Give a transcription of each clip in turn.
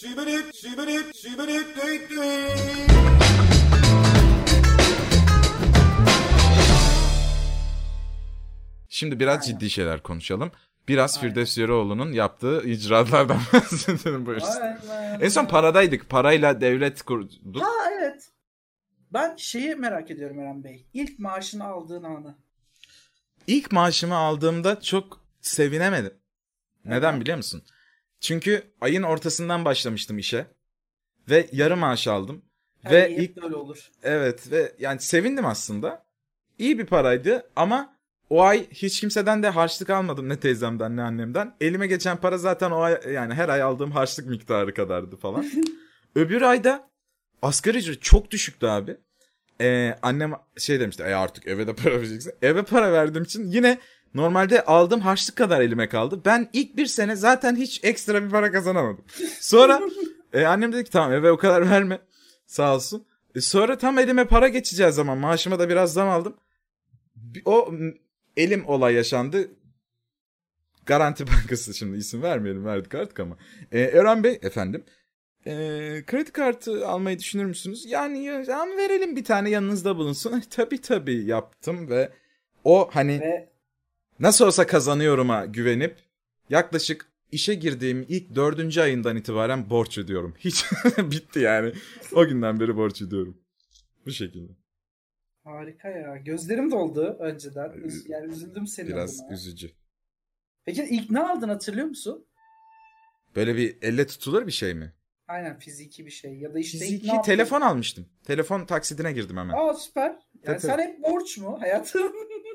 Şibirit, şibirit, şibirit, düt düt. Şimdi biraz ciddi şeyler konuşalım. Biraz Firdevs Yarıoğlu'nun yaptığı icraatlardan bahsedelim bu işte. Aynen. En son paradaydık. Parayla devlet kurduk. Ha evet. Ben şeyi merak ediyorum Eren Bey. İlk maaşını aldığın anı. İlk maaşımı aldığımda çok sevinemedim. Neden Neden? biliyor musun? Çünkü ayın ortasından başlamıştım işe. Ve yarı maaş aldım. Her ve ilk böyle olur. evet ve yani sevindim aslında. İyi bir paraydı ama o ay hiç kimseden de harçlık almadım ne teyzemden ne annemden. Elime geçen para zaten o ay yani her ay aldığım harçlık miktarı kadardı falan. Öbür ayda asgari ücret çok düşüktü abi. Ee, annem şey demişti e artık eve de para vereceksin. Eve para verdiğim için yine normalde aldığım harçlık kadar elime kaldı. Ben ilk bir sene zaten hiç ekstra bir para kazanamadım. Sonra e, annem dedi ki tamam eve o kadar verme sağ olsun. E, sonra tam elime para geçeceği zaman maaşıma da biraz zam aldım. O elim olay yaşandı. Garanti Bankası şimdi isim vermeyelim verdik artık ama. E, Eren Bey efendim. E, kredi kartı almayı düşünür müsünüz? Yani ya, tamam verelim bir tane yanınızda bulunsun. tabii tabii yaptım ve o hani Ve nasıl olsa kazanıyorum'a güvenip yaklaşık işe girdiğim ilk dördüncü ayından itibaren borç ödüyorum. Hiç bitti yani. O günden beri borç ödüyorum. Bu şekilde. harika ya. Gözlerim doldu önceden. Üz- yani üzüldüm senin Biraz adına. üzücü. Peki ilk ne aldın hatırlıyor musun? Böyle bir elle tutulur bir şey mi? Aynen fiziki bir şey. Ya da işte ne Fiziki yaptın? telefon almıştım. Telefon taksidine girdim hemen. Aa süper. Yani Tabii, sen hep borç mu hayatım?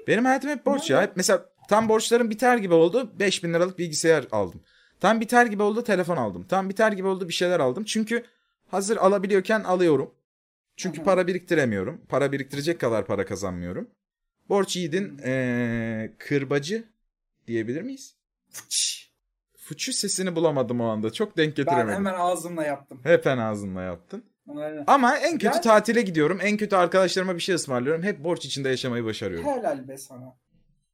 Benim hayatım hep borç ya. Hep mesela tam borçlarım biter gibi oldu. 5000 liralık bilgisayar aldım. Tam biter gibi oldu telefon aldım. Tam biter gibi oldu bir şeyler aldım. Çünkü hazır alabiliyorken alıyorum. Çünkü Hı hı. para biriktiremiyorum. Para biriktirecek kadar para kazanmıyorum. Borç yiğidin eee, kırbacı diyebilir miyiz? Fıç. Fıçı sesini bulamadım o anda. Çok denk ben getiremedim. hemen ağzımla yaptım. Hep en ağzınla yaptın. Aynen. Ama en kötü Gel- tatile gidiyorum. En kötü arkadaşlarıma bir şey ısmarlıyorum. Hep borç içinde yaşamayı başarıyorum. Helal be sana.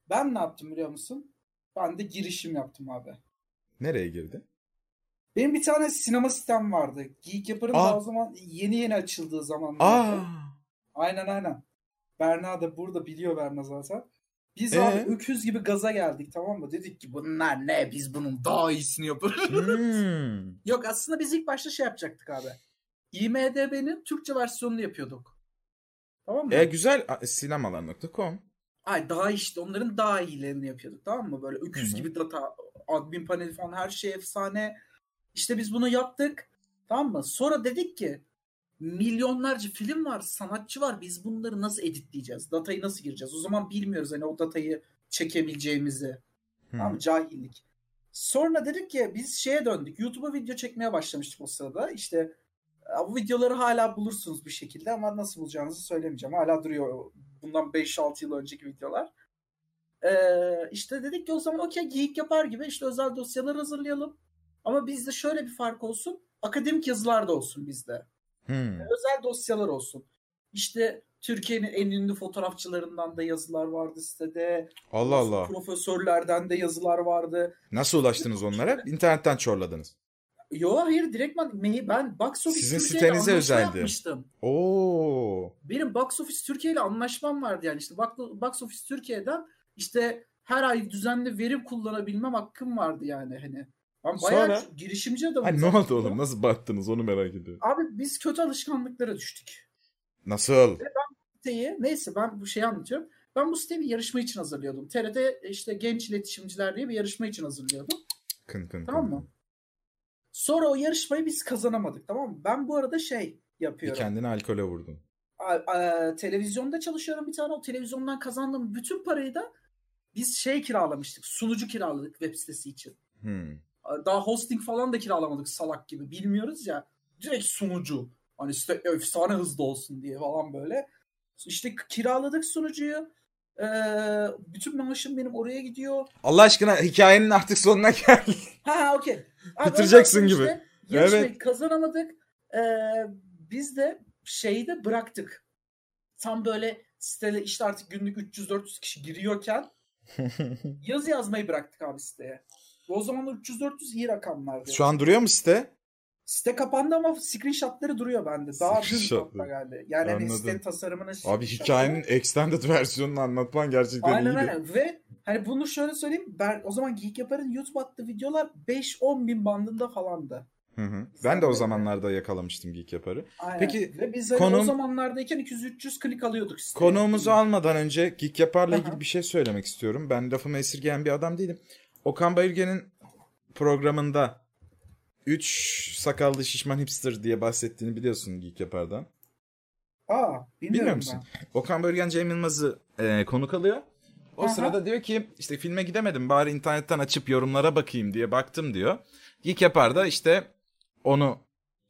Ben ne yaptım biliyor musun? Ben de girişim yaptım abi. Nereye girdi? Benim bir tane sinema sitem vardı. Geek Yapar'ın Aa. o zaman yeni yeni açıldığı zamanlar. Aa. Aynen aynen. Berna da burada biliyor Berna zaten. Biz Ee? abi öküz gibi gaza geldik tamam mı? Dedik ki bunlar ne biz bunun daha iyisini yaparız. Hmm. Yok aslında biz ilk başta şey yapacaktık abi. IMDB'nin Türkçe versiyonunu yapıyorduk. Tamam mı? E güzel sinemalar.com. Ay daha işte onların daha iyilerini yapıyorduk tamam mı? Böyle öküz Hı hı. gibi data, admin paneli falan her şey efsane. İşte biz bunu yaptık. Tamam mı? Sonra dedik ki milyonlarca film var, sanatçı var. Biz bunları nasıl editleyeceğiz? Datayı nasıl gireceğiz? O zaman bilmiyoruz hani o datayı çekebileceğimizi. Tamam mı? Cahillik. Sonra dedik ki biz şeye döndük. YouTube'a video çekmeye başlamıştık o sırada. İşte bu videoları hala bulursunuz bir şekilde ama nasıl bulacağınızı söylemeyeceğim. Hala duruyor bundan 5-6 yıl önceki videolar. Ee, işte dedik ki o zaman okey geyik yapar gibi işte özel dosyalar hazırlayalım. Ama bizde şöyle bir fark olsun. Akademik yazılar da olsun bizde. Hmm. Özel dosyalar olsun. İşte Türkiye'nin en ünlü fotoğrafçılarından da yazılar vardı sitede. Allah Allah. Profesörlerden de yazılar vardı. Nasıl ulaştınız onlara? İnternetten çorladınız. Yo hayır direktman ben Box Office Sizin Türkiye sitenize özeldi. yapmıştım. Oo. Benim Box Office Türkiye ile anlaşmam vardı yani işte Box Box Office Türkiye'den işte her ay düzenli verim kullanabilmem hakkım vardı yani hani. Ben bayağı Sonra? girişimci adamım. Ha, ne oldu oğlum? Nasıl battınız onu merak ediyorum. Abi biz kötü alışkanlıklara düştük. Nasıl? Siteyi neyse ben bu şeyi anlatıyorum. Ben bu siteyi bir yarışma için hazırlıyordum. TRT işte genç iletişimciler diye bir yarışma için hazırlıyordum. Kın kın Tamam kın. mı? Sonra o yarışmayı biz kazanamadık tamam mı? Ben bu arada şey Bir yapıyorum. kendini alkole vurdun. A- a- televizyonda çalışıyorum bir tane. O televizyondan kazandığım bütün parayı da biz şey kiralamıştık. Sunucu kiraladık web sitesi için. Hmm. Daha hosting falan da kiralamadık salak gibi. Bilmiyoruz ya. Direkt sunucu. Hani site efsane hızlı olsun diye falan böyle. İşte kiraladık sunucuyu. Ee, bütün maaşım benim oraya gidiyor. Allah aşkına hikayenin artık sonuna gel. Ha okey. Abi Bitireceksin gibi. işte yarışmayı Evet. kazanamadık. Ee, biz de şeyi de bıraktık. Tam böyle sitede işte artık günlük 300-400 kişi giriyorken yazı yazmayı bıraktık abi siteye. O zaman 300-400 iyi rakamlardı. Şu an duruyor mu site? Site kapandı ama screenshotları duruyor bende. Daha dün geldi. Yani hani Anladım. sitenin tasarımının Abi hikayenin extended versiyonunu anlatman gerçekten Aynen iyiydi. aynen. Ve hani bunu şöyle söyleyeyim. Ben, o zaman Geek Yapar'ın YouTube attığı videolar 5-10 bin bandında falandı. Hı hı. Ben de o zamanlarda yakalamıştım Geek Yapar'ı. Aynen. Peki, Ve biz hani konum- o zamanlardayken 200-300 klik alıyorduk. siteye. Konuğumuzu almadan önce Geek Yapar'la ilgili bir şey söylemek istiyorum. Ben lafımı esirgeyen bir adam değilim. Okan Bayülgen'in programında 3 sakallı şişman hipster diye bahsettiğini biliyorsun Geek Yapar'dan. Aa, bilmiyorum Bilmiyor musun? Okan Bölgen Cem Yılmaz'ı e, konuk alıyor. O Aha. sırada diyor ki işte filme gidemedim bari internetten açıp yorumlara bakayım diye baktım diyor. Geek Yapar da işte onu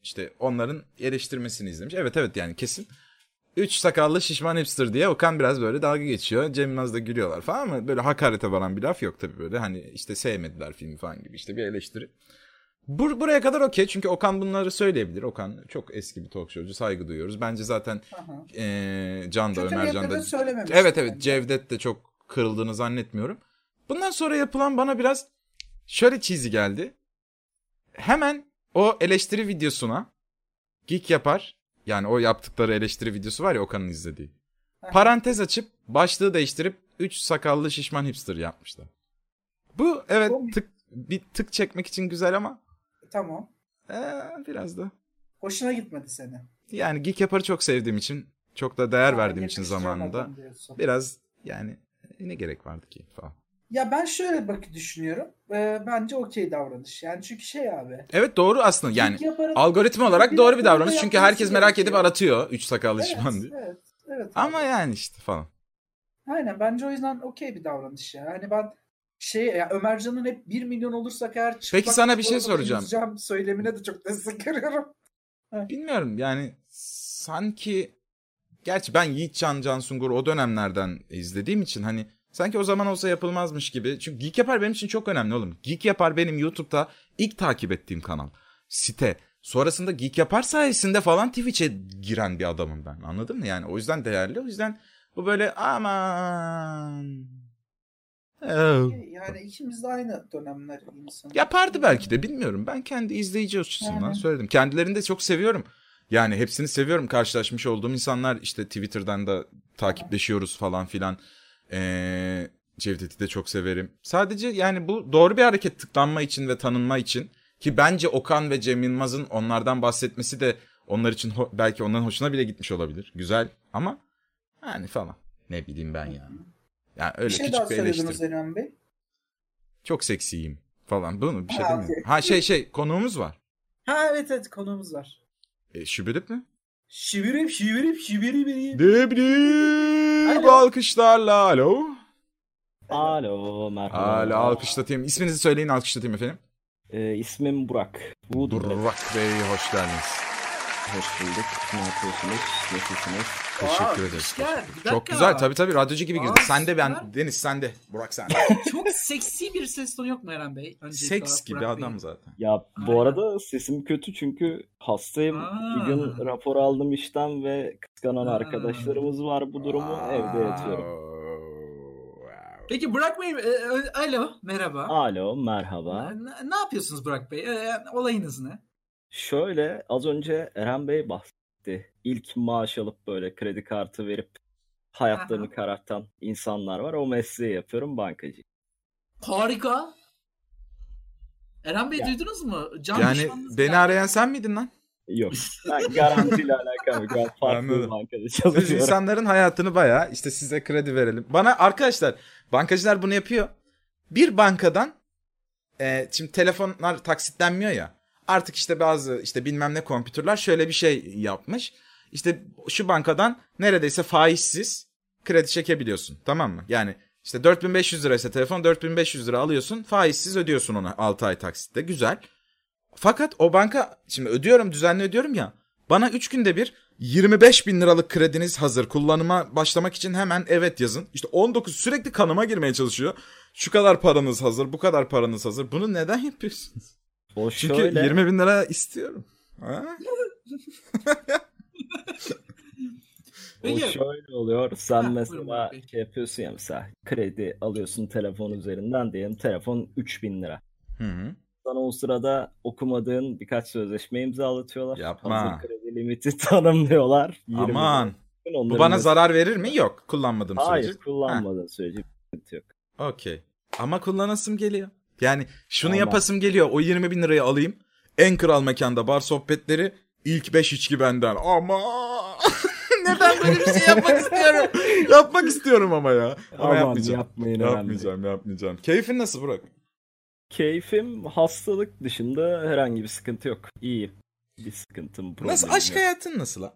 işte onların eleştirmesini izlemiş. Evet evet yani kesin. Üç sakallı şişman hipster diye Okan biraz böyle dalga geçiyor. Cem Yılmaz da gülüyorlar falan ama böyle hakarete varan bir laf yok tabii böyle. Hani işte sevmediler filmi falan gibi işte bir eleştiri. Bur- buraya kadar okey çünkü Okan bunları söyleyebilir. Okan çok eski bir talk showcu saygı duyuyoruz. Bence zaten Aha. ee, Can da Kötü Ömer Can da. Evet evet. Cevdet de çok kırıldığını zannetmiyorum. Bundan sonra yapılan bana biraz şöyle cheesy geldi. Hemen o eleştiri videosuna geek yapar. Yani o yaptıkları eleştiri videosu var ya Okan'ın izlediği. Parantez açıp başlığı değiştirip 3 sakallı şişman hipster yapmışlar. Bu evet tık bir tık çekmek için güzel ama Tamam. ee, biraz da Hoşuna gitmedi seni. yani geek yaparı çok sevdiğim için çok da değer Aa, verdiğim için zamanında biraz yani ne gerek vardı ki falan. Ya ben şöyle bak düşünüyorum. Ee, bence okey davranış. Yani çünkü şey abi. Evet doğru aslında yani Yapar'ın- algoritma olarak Bir doğru bir davranış çünkü herkes merak edip aratıyor 3 sakallı Evet, şişman diye. evet, evet. Ama abi. yani işte falan. Aynen bence o yüzden okey bir davranış ya. Hani ben şey ya Ömercan'ın hep 1 milyon olursak eğer çıplak Peki sana bir şey soracağım. söylemine de çok destek veriyorum. Bilmiyorum yani sanki gerçi ben Yiğitcan Cansungur o dönemlerden izlediğim için hani sanki o zaman olsa yapılmazmış gibi. Çünkü Geek Yapar benim için çok önemli oğlum. Geek Yapar benim YouTube'da ilk takip ettiğim kanal. Site. Sonrasında Geek Yapar sayesinde falan Twitch'e giren bir adamım ben. Anladın mı? Yani o yüzden değerli. O yüzden bu böyle aman. Oh. Yani ikimiz de aynı dönemler insan. Yapardı belki de bilmiyorum. Ben kendi izleyici açısından Yani. söyledim. Kendilerini de çok seviyorum. Yani hepsini seviyorum. Karşılaşmış olduğum insanlar işte Twitter'dan da takipleşiyoruz falan filan. Ee, Cevdet'i de çok severim. Sadece yani bu doğru bir hareket tıklanma için ve tanınma için. Ki bence Okan ve Cem Yılmaz'ın onlardan bahsetmesi de onlar için ho- belki onların hoşuna bile gitmiş olabilir. Güzel ama yani falan. Ne bileyim ben ya. Yani öyle bir şey küçük bir söylediniz eleştiri. Eren Bey. Çok seksiyim falan. Bu mu? Bir şey Ha, okey. Ha şey şey konuğumuz var. Ha evet evet konuğumuz var. E, şübülüp mü? Şivirip şivirip şivirip Debriyip Alo. alkışlarla alo. Alo merhaba. Alo alkışlatayım. İsminizi söyleyin alkışlatayım efendim. Ee, ismim Burak. Burak Bey hoş geldiniz. Hoş bulduk. Ne yapıyorsunuz? Nasılsınız? Teşekkür Aa, ederiz. güzel, bir Çok güzel tabii tabii radyocu gibi Aa, girdi. Sen de ben. Deniz sen de Burak sen. Çok seksi bir ses tonu yok mu Eren Bey? Öncelikle Seks olarak gibi Burak adam zaten. Ya bu Aynen. arada sesim kötü çünkü hastayım. Aa. Bir gün rapor aldım işten ve kıskanan Aa. arkadaşlarımız var bu durumu evde yatıyorum. Peki Burak Bey, e, e, alo, merhaba. Alo merhaba. Ne, ne yapıyorsunuz Burak Bey? E, olayınız ne? Şöyle az önce Eren Bey bahsetti. İlk maaş alıp böyle kredi kartı verip hayatlarını Aha. karartan insanlar var. O mesleği yapıyorum bankacı. Harika. Eren Bey Ya. duydunuz mu? Can Yani beni geldi. arayan sen miydin lan? Yok. Ben garantiyle alakalı. Ben farklı bir bankada Biz çalışıyorum. insanların hayatını bayağı işte size kredi verelim. Bana arkadaşlar bankacılar bunu yapıyor. Bir bankadan e, şimdi telefonlar taksitlenmiyor ya. Artık işte bazı işte bilmem ne kompütürler şöyle bir şey yapmış. İşte şu bankadan neredeyse faizsiz kredi çekebiliyorsun. Tamam mı? Yani işte 4500 liraysa telefon 4500 lira alıyorsun. Faizsiz ödüyorsun ona 6 ay taksitte. Güzel. Fakat o banka şimdi ödüyorum düzenli ödüyorum ya. Bana 3 günde bir 25 bin liralık krediniz hazır. Kullanıma başlamak için hemen evet yazın. İşte 19 sürekli kanıma girmeye çalışıyor. Şu kadar paranız hazır, bu kadar paranız hazır. Bunu neden yapıyorsunuz? O Çünkü şöyle, 20 bin lira istiyorum. Ha? o Peki. şöyle oluyor. Sen Ha, mesela şey yapıyorsun ya mesela kredi alıyorsun telefon üzerinden diyelim telefon 3000 lira. Hı hı. sana o sırada okumadığın birkaç sözleşme imzalatıyorlar. Yapma. Hazır kredi limiti tanımlıyorlar. 20 Aman. Bu bana da- zarar verir mi? Yok. Kullanmadığım sürece. Hayır kullanmadığın sürece yok. Okey. Ama kullanasım geliyor. Yani şunu Ama- yapasım geliyor. O 20 bin lirayı alayım. En kral mekanda bar sohbetleri. ilk 5 içki benden. Ama neden böyle bir şey yapmak istiyorum? yapmak istiyorum ama ya. Ama Aman yapmayacağım. yapmayın Eren Bey. Yapmayacağım, yapmayacağım. Keyfin nasıl Burak? Keyfim hastalık dışında herhangi bir sıkıntı yok. İyi. Bir sıkıntım problemim Nasıl aşk yok. hayatın nasıl la?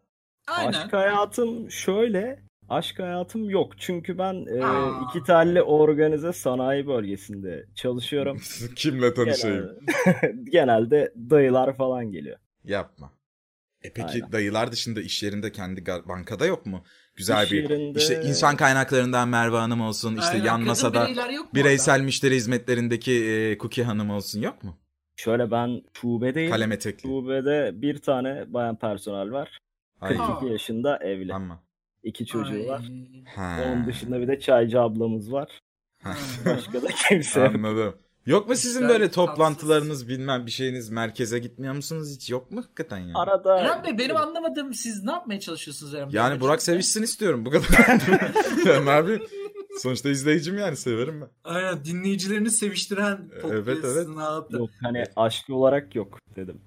Aynen. Aşk hayatım şöyle. Aşk hayatım yok. Çünkü ben e, iki telli organize sanayi bölgesinde çalışıyorum. Kimle tanışayım? Genelde, genelde dayılar falan geliyor. Yapma. E peki Aynen. dayılar dışında iş yerinde kendi bankada yok mu? Güzel İş bir yerinde- işte insan kaynaklarından Merve Hanım olsun, işte Aynen. yan Kadın masada bireysel orada? müşteri hizmetlerindeki e, Cookie Hanım olsun yok mu? Şöyle ben şubedeyim. Kalem etekli. Şubede bir tane bayan personel var. Hayır. 42 Aa. yaşında evli. Ama. İki çocuğu Ay. var. Ha. Onun dışında bir de çaycı ablamız var. Ha. Başka da kimse yok. Anladım. Yok mu sizin böyle toplantılarınız bilmem bir şeyiniz merkeze gitmiyor musunuz hiç? Yok mu hakikaten ya? Arada Eren Bey benim anlamadığım siz ne yapmaya çalışıyorsunuz Eren Bey? Yani Burak sevişsin istiyorum bu kadar. ne yapayım? Sonuçta izleyicim yani severim ben. Aynen dinleyicilerini seviştiren Evet, podcast evet. ne yaptı? yok hani aşk olarak yok dedim.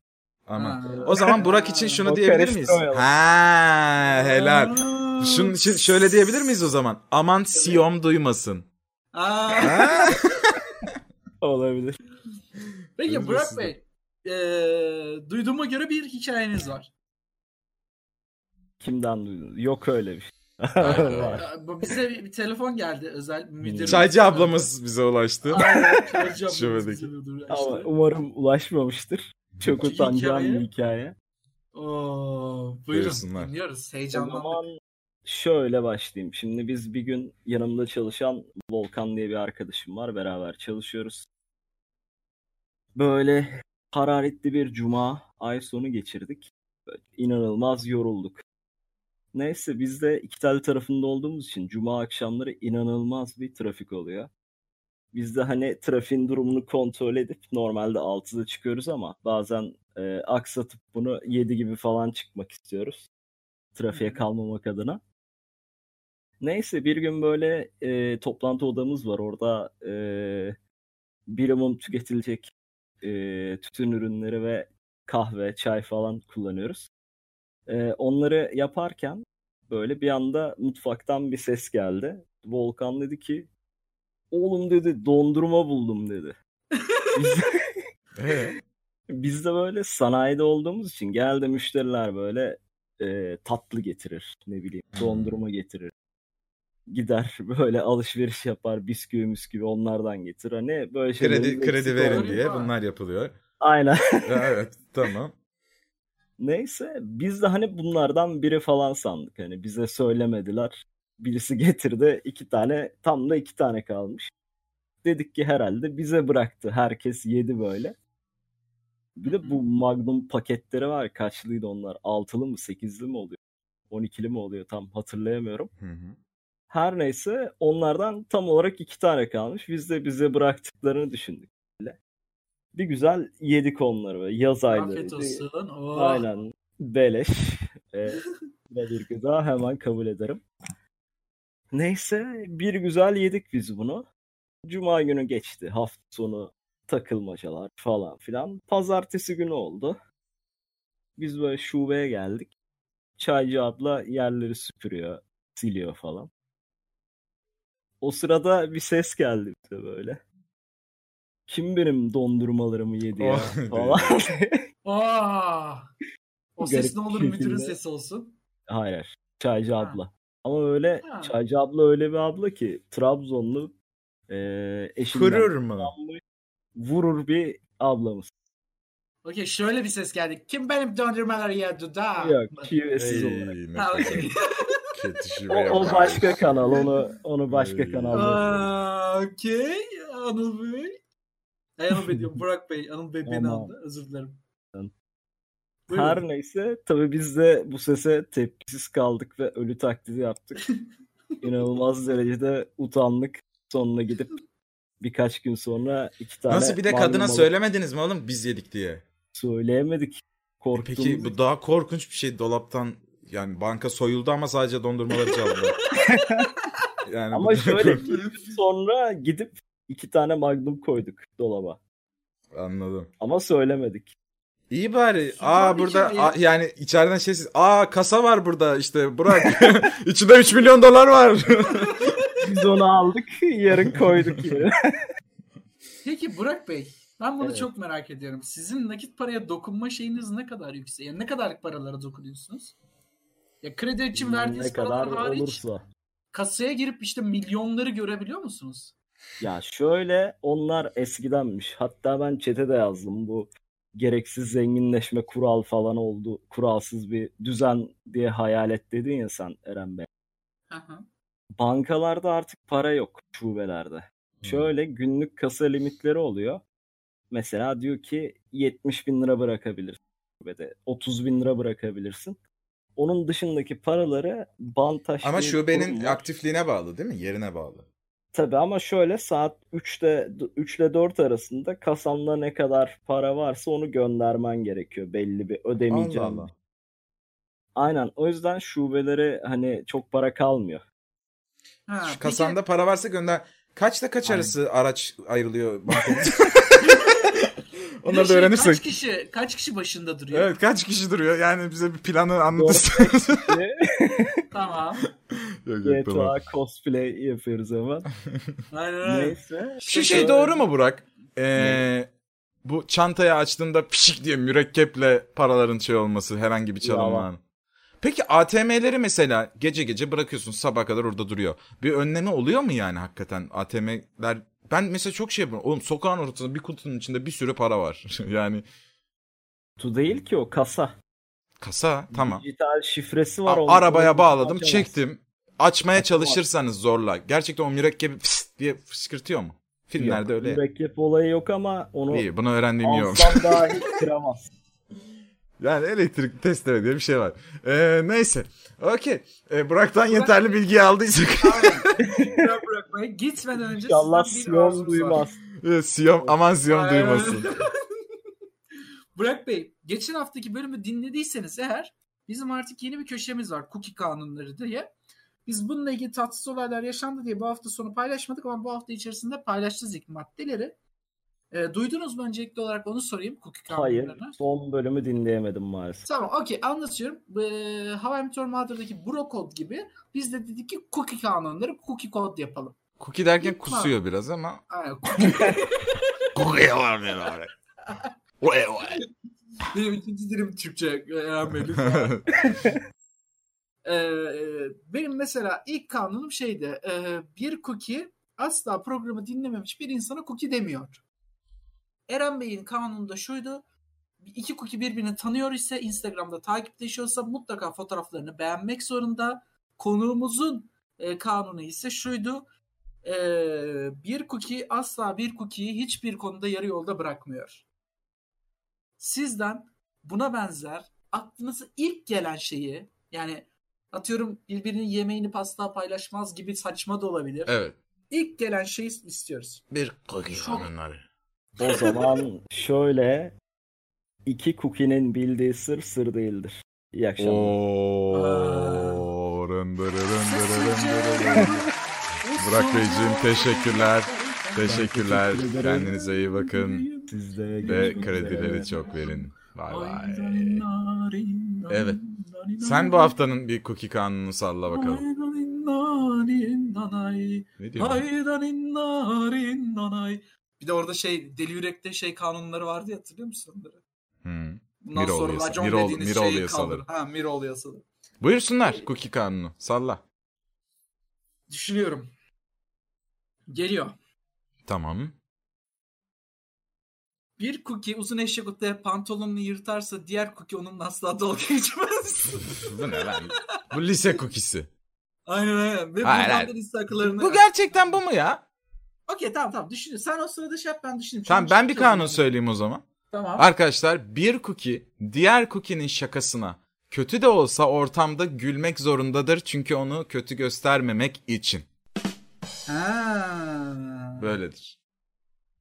Ama Ha. o zaman Burak için şunu diyebilir miyiz? Ha helal. Şunun için şöyle diyebilir miyiz o zaman? Aman Siyom duymasın. Aa. Olabilir. Peki Burak size. Bey, eee, duyduğuma göre bir hikayeniz var. Kimden duydunuz? Yok öyle bir şey. Ee, bu Bize bir, bir telefon geldi özel müdürümüz. Çaycı ablamız bize ulaştı. Aynen, Çaycı ablamız Şubedeki. bize müdür Ama umarım ulaşmamıştır. Çok utanacağım bir hikaye. Oo, buyurun Buyursunlar. dinliyoruz. O Heyecanlandık. zaman şöyle başlayayım. Şimdi biz bir gün yanımda çalışan Volkan diye bir arkadaşım var. Beraber çalışıyoruz. Böyle hararetli bir cuma ay sonu geçirdik. Böyle inanılmaz yorulduk. Neyse biz de iki tel tarafında olduğumuz için cuma akşamları inanılmaz bir trafik oluyor. Biz de hani trafiğin durumunu kontrol edip normalde 6'da çıkıyoruz ama bazen e, aksatıp bunu 7 gibi falan çıkmak istiyoruz. Trafiğe kalmamak adına. Neyse bir gün böyle e, toplantı odamız var. Orada e, birimum tüketilecek e, tütün ürünleri ve kahve, çay falan kullanıyoruz. E, onları yaparken böyle bir anda mutfaktan bir ses geldi. Volkan dedi ki oğlum dedi dondurma buldum dedi. Biz, Ee? biz de böyle sanayide olduğumuz için genelde müşteriler böyle e, tatlı getirir. Ne bileyim Hmm. dondurma getirir. Gider böyle alışveriş yapar bisküvi müsküvi onlardan getirir. Hani böyle şeylerin kredi kredi verin diye bunlar yapılıyor. Aynen. evet tamam. Neyse biz de hani bunlardan biri falan sandık. Hani bize söylemediler. Birisi getirdi iki tane tam da iki tane kalmış. Dedik ki herhalde bize bıraktı. Herkes yedi böyle. Bir de bu Magnum paketleri var. Kaçlıydı onlar? Altılı mı sekizli mi oluyor? 12'li mi oluyor tam hatırlayamıyorum. Hı hı. Her neyse onlardan tam olarak iki tane kalmış. Biz de bize bıraktıklarını düşündük. Bir güzel yedik onları. Yaz Afiyet aylarıydı. olsun. Oh. Aynen. Beleş. Ve bir gıda hemen kabul ederim. Neyse bir güzel yedik biz bunu. Cuma günü geçti. Hafta sonu takılmacalar falan filan. Pazartesi günü oldu. Biz böyle şubeye geldik. Çaycı abla yerleri süpürüyor, siliyor falan. O sırada bir ses geldi bize böyle. Kim benim dondurmalarımı yedi ya Oh, falan. Aa. O ses Garip ne olur bir müdürün şekilde. sesi olsun. Hayır, hayır. Çaycı Ha. abla. Ama öyle Ha. Çaycı abla öyle bir abla ki Trabzonlu eee eşinden mu? kullanmış, vurur bir ablamız. Okey şöyle bir ses geldi. Kim benim dondurmaları yedi da? Yok, şivesiz olarak. Ha, kadar kötü şive O, o başka kanal. Onu onu başka. Aa, Okey. Anıl Bey. Ay, Anıl Bey diyorum. Burak Bey. Anıl Bey beni aldı. Özür dilerim. Buyurun. Her neyse tabii biz de bu sese tepkisiz kaldık ve ölü taklidi yaptık. İnanılmaz derecede utandık. Sonuna gidip Birkaç gün sonra iki tane Nasıl bir de kadına söylemediniz mi oğlum biz yedik diye? söyleyemedik. Korktuğumuz Peki bu daha korkunç bir şey dolaptan yani banka soyuldu ama sadece dondurmaları çaldılar. yani Ama şöyle sonra gidip iki tane magnum koyduk dolaba. anladım. Ama söylemedik. İyi bari. Süper Aa burada aa, yani içeriden şey aa kasa var burada işte Burak. İçinde 3 milyon dolar var. Biz onu aldık yarın koyduk yerine. Peki Burak Bey, ben bunu Evet. çok merak ediyorum. Sizin nakit paraya dokunma şeyiniz ne kadar yüksek? Yani ne kadarlık paralara dokunuyorsunuz? Ya kredi için verdiğiniz ne kadar hariç olursa. kasaya girip işte milyonları görebiliyor musunuz? Ya şöyle onlar eskidenmiş. Hatta ben çete de yazdım bu gereksiz zenginleşme kural falan oldu. Kuralsız bir düzen diye hayal et dedin ya sen Eren Bey. Hı hı. Bankalarda artık para yok şubelerde. Şöyle günlük kasa limitleri oluyor. Mesela diyor ki 70 bin lira bırakabilirsin şubede. 30 bin lira bırakabilirsin. Onun dışındaki paraları bantaş ama diye bir şubenin kurum var. aktifliğine bağlı değil mi? Yerine bağlı. Tabii ama şöyle saat 3'te 3 ile 4 arasında kasanda ne kadar para varsa onu göndermen gerekiyor belli bir ödemeyeceğin. Allah Allah. Aynen o yüzden şubelere hani çok para kalmıyor. Ha, Şu peki- kasanda para varsa gönder. Kaçta kaç Aynen. arası araç ayrılıyor Onları da şey, öğrenirsek. Kaç kişi, kaç kişi başında duruyor? Evet kaç kişi duruyor? Yani bize bir planı anlatırsanız. Tamam. Yok, yok, tamam. GTA cosplay yapıyoruz hemen. Aynen öyle. Neyse. Şu şey doğru mu Burak? Ee, bu çantayı açtığında pişik diye mürekkeple paraların şey olması herhangi bir çalınma. Anı. Peki ATM'leri mesela gece gece bırakıyorsun sabah kadar orada duruyor. Bir önlemi oluyor mu yani hakikaten ATM'ler? Ben mesela çok şey yapıyorum. Oğlum sokağın ortasında bir kutunun içinde bir sürü para var. yani Tu değil ki o kasa. kasa tamam. Dijital şifresi var. A- arabaya bağladım açamazsın. çektim. Açmaya Açamaz. çalışırsanız zorla. Gerçekten o mürekkebi fıst diye fışkırtıyor mu? Filmlerde Yok, öyle. Mürekkep olayı yok ama onu İyi bunu öğrendiğim iyi olmuş. alsam dahi kıramaz. Yani elektrik testere diye bir şey var. Ee, neyse. Okey. Ee, Burak'tan yeterli bilgiyi aldıysak. Ya Burak Bey, Gitmeden önce Sion var. duymaz. Evet, Siyom, aman Siyom Aynen. duymasın. Burak Bey, geçen haftaki bölümü dinlediyseniz eğer bizim artık yeni bir köşemiz var. Cookie kanunları diye. Biz bununla ilgili tatsız olaylar yaşandı diye bu hafta sonu paylaşmadık ama bu hafta içerisinde paylaşacağız ilk maddeleri. E, duydunuz mu öncelikli olarak onu sorayım cookie Hayır. Son bölümü dinleyemedim maalesef. Tamam okey anlatıyorum. E, How I Met Your Mother'daki Bro Code gibi biz de dedik ki cookie kanunları cookie code yapalım. Cookie derken İlk kusuyor biraz ama. Aynen, cookie var ne var? Benim ikinci dilim Türkçe. Lütfen. Ee, benim mesela ilk kanunum şeydi. e, bir cookie asla programı dinlememiş bir insana cookie demiyor. Eren Bey'in kanunu da şuydu. İki cookie birbirini tanıyor ise Instagram'da takipleşiyorsa mutlaka fotoğraflarını beğenmek zorunda. Konuğumuzun e, kanunu ise şuydu. E, bir cookie asla bir cookie'yi hiçbir konuda yarı yolda bırakmıyor. Sizden buna benzer aklınıza ilk gelen şeyi yani atıyorum birbirinin yemeğini pasta paylaşmaz gibi saçma da olabilir. Evet. İlk gelen şeyi istiyoruz. Bir cookie Çok- kanunları. O zaman şöyle iki cookie'nin bildiği sır sır değildir. İyi akşamlar. Oo. Rın dırı rın Burak Beyciğim teşekkürler. Teşekkürler. teşekkür. Kendinize iyi bakın. Siz de Ve kredileri çok verin. Bay bay. Evet. Sen bu haftanın bir cookie kanununu salla bakalım. Ne diyorsun? Bir de orada şey Deli Yürek'te şey kanunları vardı ya hatırlıyor musun onları? Hmm. Bundan sonra yasa- racon Miroğlu- dediğiniz Miroğlu şeyi yasaları. kaldır. Ha Miroğlu yasaları. Buyursunlar cookie kanunu. Salla. Düşünüyorum. Geliyor. Tamam. Bir cookie uzun eşek otu pantolonunu yırtarsa diğer cookie onunla asla dalga geçmez. Bu ne lan? Bu lise cookie'si. aynen aynen. Ve Hayır, hayır. akıllarını... Bu gerçekten bu mu ya? Okey tamam tamam düşünüyorum. Sen o sırada şey yap ben düşüneyim. Tamam ben bir çok kanun özledim. söyleyeyim o zaman. Tamam. Arkadaşlar bir cookie diğer cookie'nin şakasına kötü de olsa ortamda gülmek zorundadır. Çünkü onu kötü göstermemek için. Ha. Böyledir.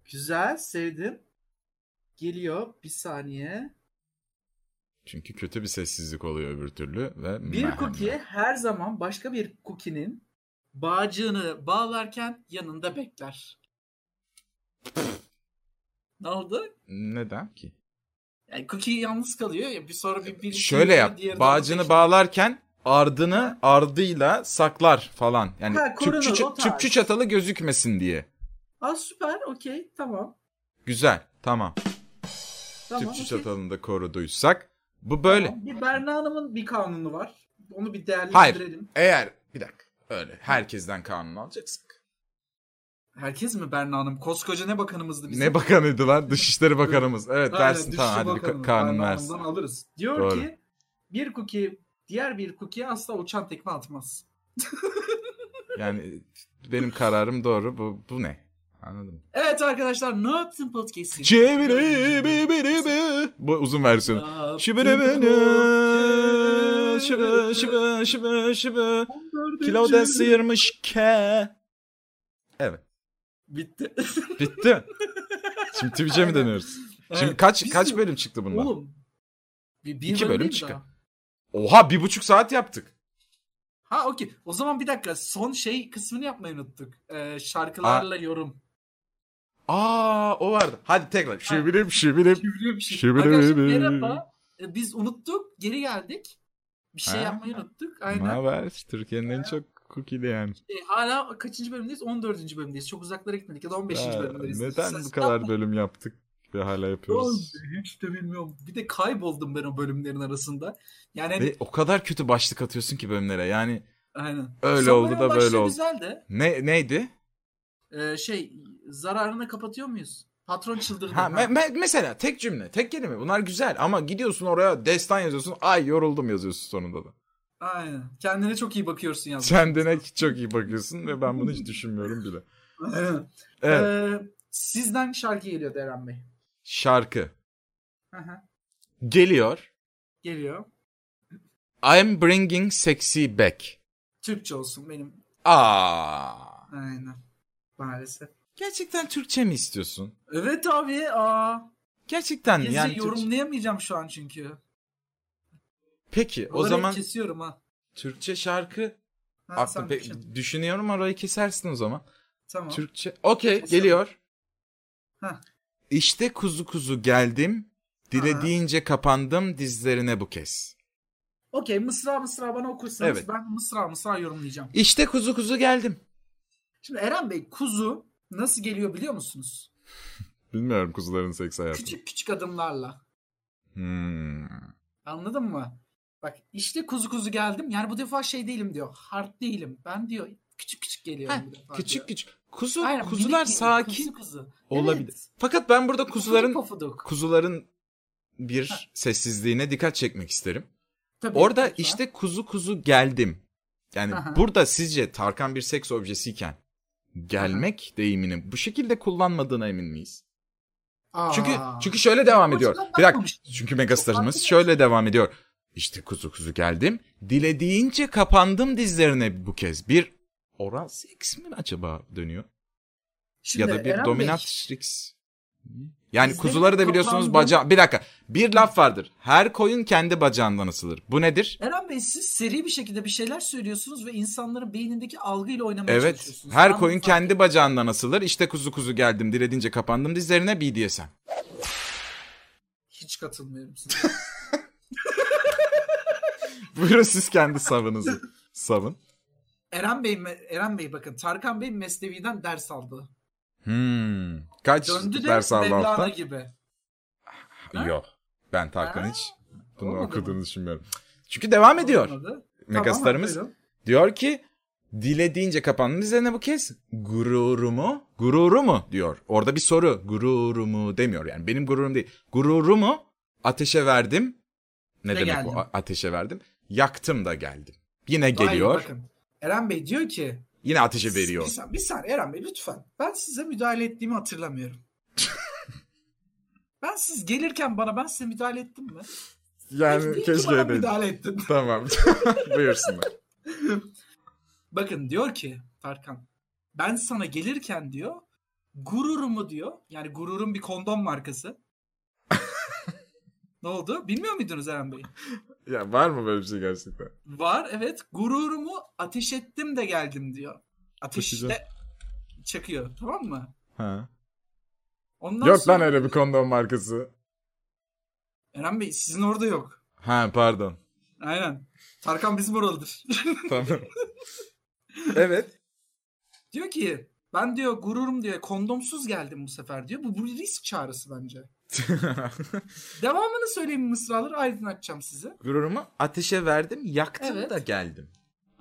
Güzel sevdim. Geliyor bir saniye. Çünkü kötü bir sessizlik oluyor öbür türlü ve Bir cookie her zaman başka bir cookie'nin bağcığını bağlarken yanında bekler. ne oldu? Neden ki? Yani cookie yalnız kalıyor ya bir sonra bir, bir Şöyle yap. Bağcını bağlarken ardını ardıyla saklar falan. Yani Ha, korunur, tüpçü, tüpçü çatalı gözükmesin diye. Aa süper okey tamam. Güzel. Tamam. Tamam, tüpçü okey. çatalını da koruduysak. Bu böyle. Tamam. Bir Berna Hanım'ın bir kanunu var. Onu bir Hayır. değerlendirelim. Eğer bir dakika öyle herkesten kanun alacaksak. Herkes mi Berna Hanım? Koskoca ne bakanımızdı bizim? Ne bakanıydı lan? Dışişleri Bakanımız. Evet Aynen, versin tamam hadi bir kanun versin. Alırız. Diyor Doğru. ki bir cookie diğer bir cookie'ye asla uçan tekme atmaz. Yani benim kararım doğru. Bu, bu ne? Anladın mı? Evet arkadaşlar ne yaptın podcast'i? Çevire bi bi bi. Bu uzun versiyonu. Şıbırı beni. şıbı şıbı şıbı. 14. Kilo da sıyırmış ke. Evet. Bitti. Bitti. Şimdi Twitch'e mi dönüyoruz? Şimdi Evet, kaç kaç bölüm çıktı bundan? Oğlum. Bir, bir İki bölüm çıktı. Oha bir buçuk saat yaptık. Ha okey. O zaman bir dakika son şey kısmını yapmayı unuttuk. Ee, şarkılarla yorum. Aa o vardı. Hadi tekrar. Şibirim şibirim. Şibirim şibirim. Arkadaşlar merhaba. Ee, Biz unuttuk. Geri geldik. Bir şey Ha. yapmayı unuttuk. Ne Aynen. haber? Türkiye'nin en çok cookie'li yani. Ee, hala kaçıncı bölümdeyiz? 14. bölümdeyiz. Çok uzaklara gitmedik ya da 15. Ya, bölümdeyiz. neden bu kadar bölüm yaptık ve hala yapıyoruz? Hiç de bilmiyorum. Bir de kayboldum ben o bölümlerin arasında. Yani hani- Ve o kadar kötü başlık atıyorsun ki bölümlere. Yani aynen. öyle Son oldu da böyle oldu. Güzeldi. Ne neydi? Ee, şey zararını kapatıyor muyuz? Patron çıldırdı. Ha, me- me- mesela tek cümle, tek kelime. Bunlar güzel ama gidiyorsun oraya destan yazıyorsun. Ay yoruldum yazıyorsun sonunda da. Aynen. Kendine çok iyi bakıyorsun yalnız. Kendine çok iyi bakıyorsun ve ben bunu hiç düşünmüyorum bile. Aynen. Evet. Ee, sizden şarkı geliyor Eren Bey. Şarkı hı. geliyor. Geliyor. I'm bringing sexy back. Türkçe olsun benim. Aa. Aynen. Maalesef. Gerçekten Türkçe mi istiyorsun? Evet abi. Aa. Gerçekten İngilizce yani Türkçe- yorumlayamayacağım şu an çünkü. Peki o Buraları zaman kesiyorum ha. Türkçe şarkı ha aklı sen pe- düşün. düşünüyorum orayı kesersin o zaman. Tamam. Türkçe. Okey geliyor. Heh. İşte kuzu kuzu geldim. Dilediğince kapandım dizlerine bu kez. Okey mısra mısra bana okursanız Evet. ben mısra mısra yorumlayacağım. İşte kuzu kuzu geldim. Şimdi Eren Bey kuzu nasıl geliyor biliyor musunuz? Bilmiyorum kuzuların seks hayatı. Küçük küçük adımlarla. Hmm. Anladın mı? Bak işte kuzu kuzu geldim. Yani bu defa şey değilim diyor. Hard değilim. Ben diyor küçük küçük geliyorum. Ha, bu defa küçük diyor. küçük. Kuzu Aynen, kuzular minik, sakin kuzu kuzu. olabilir. Evet. Fakat ben burada kuzuların Pofuduk. kuzuların bir Ha. sessizliğine dikkat çekmek isterim. Tabii, Orada lütfen. işte kuzu kuzu geldim. Yani Aha. burada sizce Tarkan bir seks objesiyken gelmek deyimini bu şekilde kullanmadığına emin miyiz? Aa. Çünkü çünkü şöyle devam ediyor. Bir dakika. Çünkü megastarımız şöyle devam ediyor. İşte kuzu kuzu geldim. Dilediğince kapandım dizlerine bu kez. Bir oral seks mi acaba dönüyor? Şimdi ya da bir Eren Bey, dominatrix. Yani Dizleri kuzuları da biliyorsunuz kapandı. baca... Bir dakika. Bir laf vardır. Her koyun kendi bacağından asılır. Bu nedir? Eren Bey siz seri bir şekilde bir şeyler söylüyorsunuz ve insanların beynindeki algıyla oynamaya Evet. çalışıyorsunuz. Her Ben koyun kendi ettim. bacağından asılır. İşte kuzu kuzu geldim. Dilediğince kapandım dizlerine BDSM. Hiç katılmıyorum size. Buyurun siz kendi savınızı. Savın. Eren Bey, Eren Bey bakın Tarkan Bey Mesnevi'den ders aldı. Hmm. Kaç Döndü de ders aldı Mevlana hafta? gibi. Ha? Yok. Ben Tarkan Ha? hiç bunu Olmadı okuduğunu mı? düşünmüyorum. Çünkü devam ediyor. Olmadı. Megastarımız Tamam, diyor ki dilediğince kapanın üzerine bu kez gururumu gururumu diyor. Orada bir soru gururumu demiyor yani benim gururum değil. Gururumu ateşe verdim. Ne Ve demek geldim. A- ateşe verdim? Yaktım da geldim. Yine geliyor. bakın. Eren Bey diyor ki Yine ateşe Bir, veriyor. saniye, bir saniye Eren Bey lütfen. Ben size müdahale ettiğimi hatırlamıyorum. ben siz gelirken bana ben size müdahale ettim mi? Yani İyi ki bana müdahale ettin. Tamam. Buyursunlar. Bakın diyor ki Tarkan ben sana gelirken diyor gururumu diyor. Yani gururun bir kondom markası. Ne oldu? Bilmiyor muydunuz Eren Bey? Ya var mı böyle bir şey gerçekten? Var evet. Gururumu ateş ettim de geldim diyor. Güzel. çakıyor. Tamam mı? Ha. Ondan Yok sonra... lan öyle bir kondom markası. Eren Bey sizin orada yok. Ha pardon. Aynen. Tarkan bizim oralıdır. Tamam. evet. diyor ki ben diyor gururum diyor kondomsuz geldim bu sefer diyor. Bu, bu bir risk çağrısı bence. Devamını söyleyeyim mısraları aydınlatacağım size. Gururumu ateşe verdim, yaktım Evet. da geldim.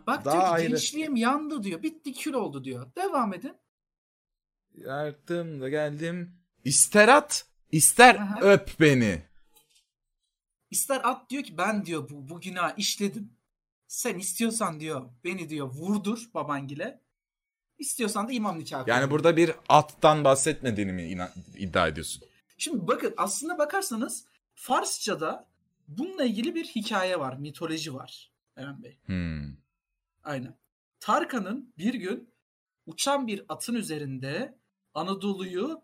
Bak Daha diyor ki ayrı. gençliğim yandı diyor. Bitti kül oldu diyor. Devam edin. Yaktım da geldim. İster at, ister Aha. öp beni. İster at diyor ki ben diyor bu, bu günah işledim. Sen istiyorsan diyor beni diyor vurdur babangile. İstiyorsan da imam nikahı. Yani burada bir attan bahsetmediğini mi iddia ediyorsun? Şimdi bakın aslında bakarsanız Farsça'da bununla ilgili bir hikaye var. Mitoloji var Eren Bey. Hmm. Aynen. Tarkan'ın bir gün uçan bir atın üzerinde Anadolu'yu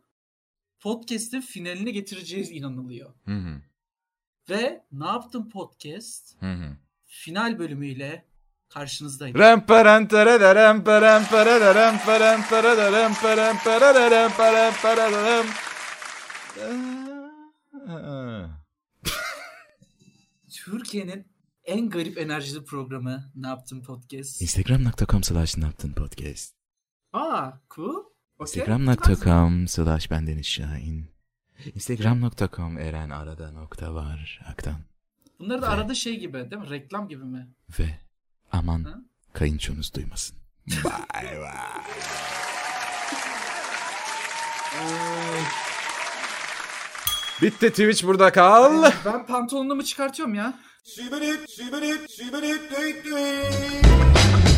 podcast'in finaline getireceğiz inanılıyor. Hı hı. Ve ne yaptım podcast? Hı hı. Final bölümüyle karşınızdayım. Türkiye'nin en garip enerjili programı Ne Yaptım Podcast. Instagram.com slash naptın podcast. Aa, cool. Okay. Instagram.com slash bendeniz Şahin. Instagram.com Eren arada nokta var aktan. Bunları da arada şey gibi değil mi? Reklam gibi mi? Ve aman Ha? kayınçonuz duymasın. Bye bye. Bitti Twitch burada kal. Ben pantolonumu çıkartıyorum ya. Shibbity, dee, dee.